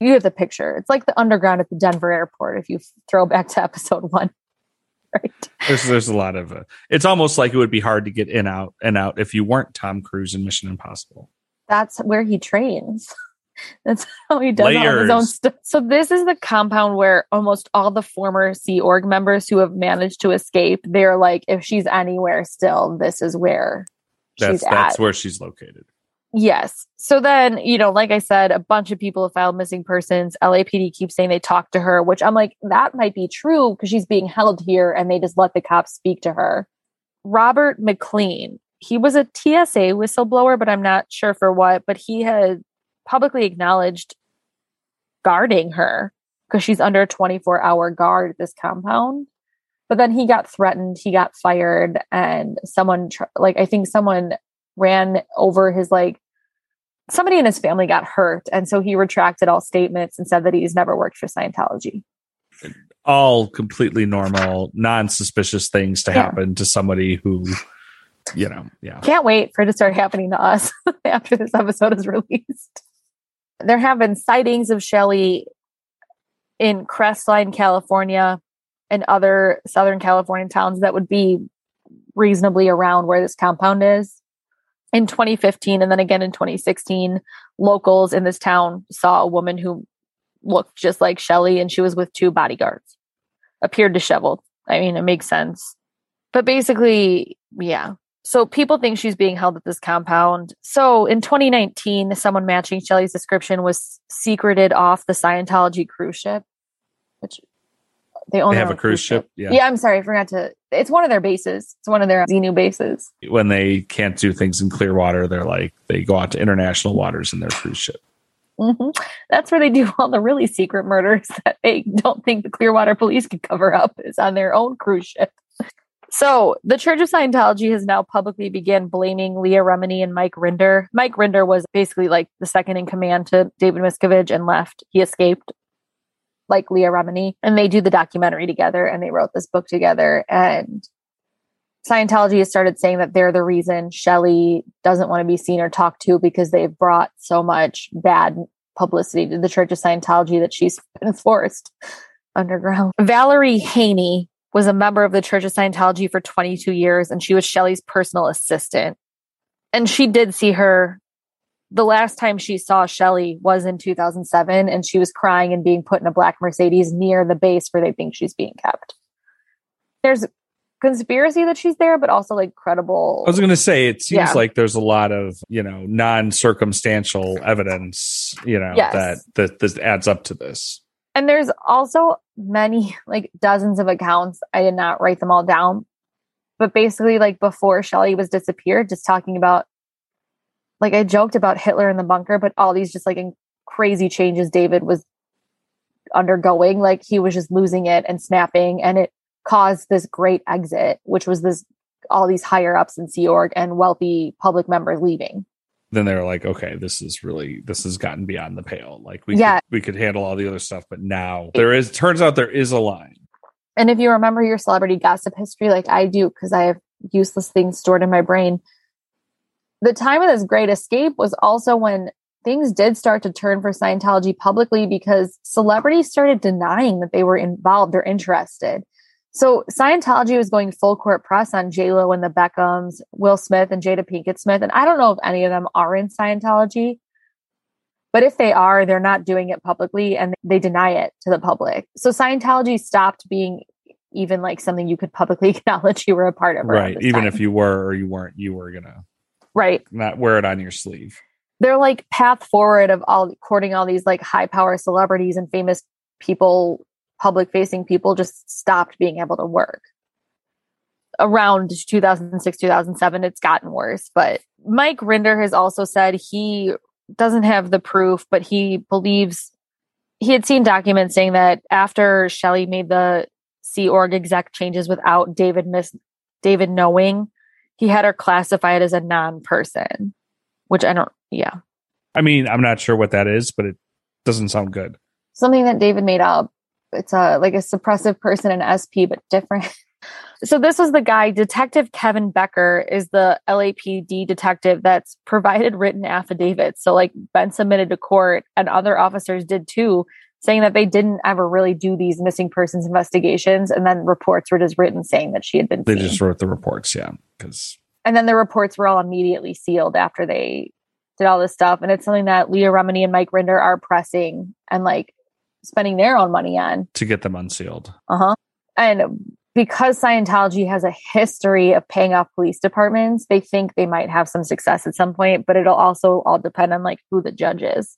You get the picture. It's like the underground at the Denver airport if you throw back to (laughs) episode one right. There's there's a lot of uh, it's almost like it would be hard to get in out and out if you weren't Tom Cruise in Mission Impossible. That's where he trains. (laughs) That's how he does all his own stuff. So this is the compound where almost all the former Sea Org members who have managed to escape, they're like, if she's anywhere still, this is where that's that's where she's located. Yes. So then, you know, like I said, a bunch of people have filed missing persons. LAPD keeps saying they talked to her, which I'm like, that might be true because she's being held here and they just let the cops speak to her. Robert McLean, he was a TSA whistleblower, but I'm not sure for what, but he had publicly acknowledged guarding her because she's under a 24 hour guard at this compound. But then he got threatened, he got fired, and someone, like, I think someone ran over his like somebody in his family got hurt. And so he retracted all statements and said that he's never worked for Scientology. All completely normal, non suspicious things to yeah. happen to somebody who, you know, yeah. Can't wait for it to start happening to us (laughs) after this episode is released. There have been sightings of Shelly in Crestline, California, and other Southern California towns that would be reasonably around where this compound is in 2015 and then again in 2016 locals in this town saw a woman who looked just like Shelly and she was with two bodyguards appeared disheveled. I mean it makes sense. But basically yeah. So people think she's being held at this compound. So in 2019 someone matching Shelly's description was secreted off the scientology cruise ship which they own they have a cruise ship. ship. Yeah. Yeah. I'm sorry. I forgot to. It's one of their bases. It's one of their Xenu bases. When they can't do things in Clearwater, they're like, they go out to international waters in their cruise ship. Mm-hmm. That's where they do all the really secret murders (laughs) that they don't think the Clearwater police can cover up is on their own cruise ship. So the Church of Scientology has now publicly began blaming Leah Remini and Mike Rinder. Mike Rinder was basically like the second in command to David Miscavige and left. He escaped like Leah Remini, and they do the documentary together and they wrote this book together. And Scientology has started saying that they're the reason Shelly doesn't want to be seen or talked to because they've brought so much bad publicity to the Church of Scientology that she's (laughs) been forced underground. Valerie Haney was a member of the Church of Scientology for 22 years and she was Shelly's personal assistant. And she did see her the last time she saw Shelly was in 2007 and she was crying and being put in a black Mercedes near the base where they think she's being kept. There's conspiracy that she's there, but also like credible. I was going to say, it seems yeah. like there's a lot of, you know, non circumstantial evidence, you know, yes. that, that this adds up to this. And there's also many, like dozens of accounts. I did not write them all down, but basically, like before Shelly was disappeared, just talking about like I joked about Hitler in the bunker, but all these just like crazy changes David was undergoing, like he was just losing it and snapping, and it caused this great exit, which was this all these higher ups in Sea Org and wealthy public members leaving. Then they were like, okay, this is really this has gotten beyond the pale. Like we Yeah. could, we could handle all the other stuff, but now there is turns out there is a line. And if you remember your celebrity gossip history, like I do, because I have useless things stored in my brain, the time of this great escape was also when things did start to turn for Scientology publicly because celebrities started denying that they were involved or interested. So Scientology was going full court press on J-Lo and the Beckhams, Will Smith and Jada Pinkett Smith. And I don't know if any of them are in Scientology, but if they are, they're not doing it publicly and they deny it to the public. So Scientology stopped being even like something you could publicly (laughs) acknowledge you were a part of. Right. Even time. if you were or you weren't, you were gonna right. not wear it on your sleeve. They're like path forward of all courting all these like high power celebrities and famous people, public facing people just stopped being able to work. Around 2006, 2007, it's gotten worse. But Mike Rinder has also said he doesn't have the proof, but he believes he had seen documents saying that after Shelly made the Sea Org exec changes without David miss David knowing, he had her classified as a non-person, which I don't. Yeah, I mean, I'm not sure what that is, but it doesn't sound good. something that David made up. It's a like a suppressive person in SP, but different. (laughs) So this was the guy, Detective Kevin Becker is the LAPD detective that's provided written affidavits. So like been submitted to court and other officers did too, saying that they didn't ever really do these missing persons investigations. And then reports were just written saying that she had been They seen. just wrote the reports, yeah, because and then the reports were all immediately sealed after they did all this stuff. And it's something that Leah Remini and Mike Rinder are pressing and like spending their own money on. to get them unsealed. Uh huh. And because Scientology has a history of paying off police departments, they think they might have some success at some point, but it'll also all depend on like who the judge is.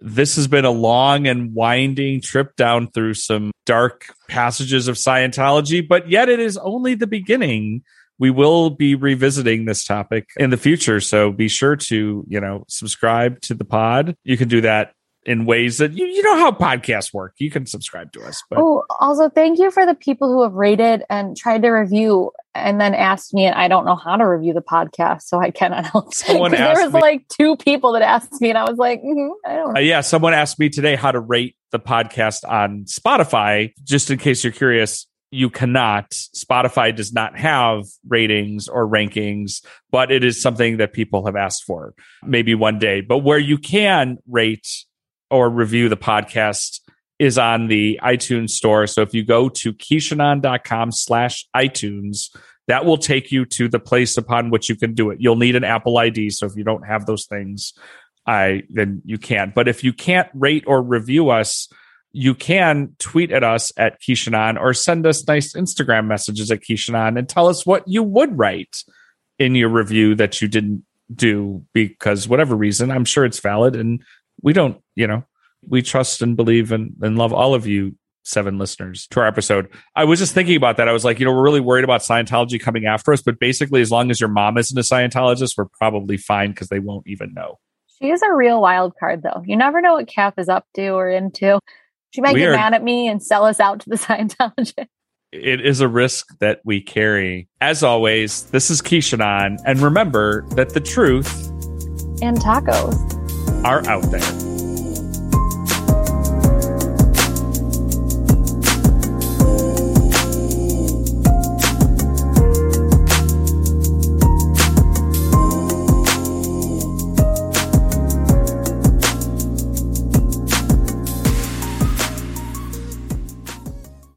This has been a long and winding trip down through some dark passages of Scientology, but yet it is only the beginning. We will be revisiting this topic in the future, so be sure to, you know, subscribe to the pod. You can do that in ways that you, you know how podcasts work. You can subscribe to us, but Oh, also thank you for the people who have rated and tried to review and then asked me, and I don't know how to review the podcast, so I cannot (laughs) help. Someone there was me- like two people that asked me, and I was like, mhm, I don't Uh, know. yeah, someone asked me today how to rate the podcast on Spotify. Just in case you're curious, you cannot. Spotify does not have ratings or rankings, but it is something that people have asked for maybe one day. But where you can rate or review the podcast is on the iTunes store. So if you go to kishanon.com slash iTunes, that will take you to the place upon which you can do it. You'll need an Apple ID. So if you don't have those things, I then you can't. But if you can't rate or review us, you can tweet at us at Kishanon or send us nice Instagram messages at Kishanon and tell us what you would write in your review that you didn't do because whatever reason, I'm sure it's valid and we don't, you know, we trust and believe and, and love all of you seven listeners to our episode. I was just thinking about that. I was like, you know, we're really worried about Scientology coming after us, but basically, as long as your mom isn't a Scientologist, we're probably fine because they won't even know. She is a real wild card, though. You never know what Kath is up to or into. She might We get are- mad at me and sell us out to the (laughs) Scientologists. It is a risk that we carry. As always, this is Kishanon, and remember that the truth and tacos. Are out there.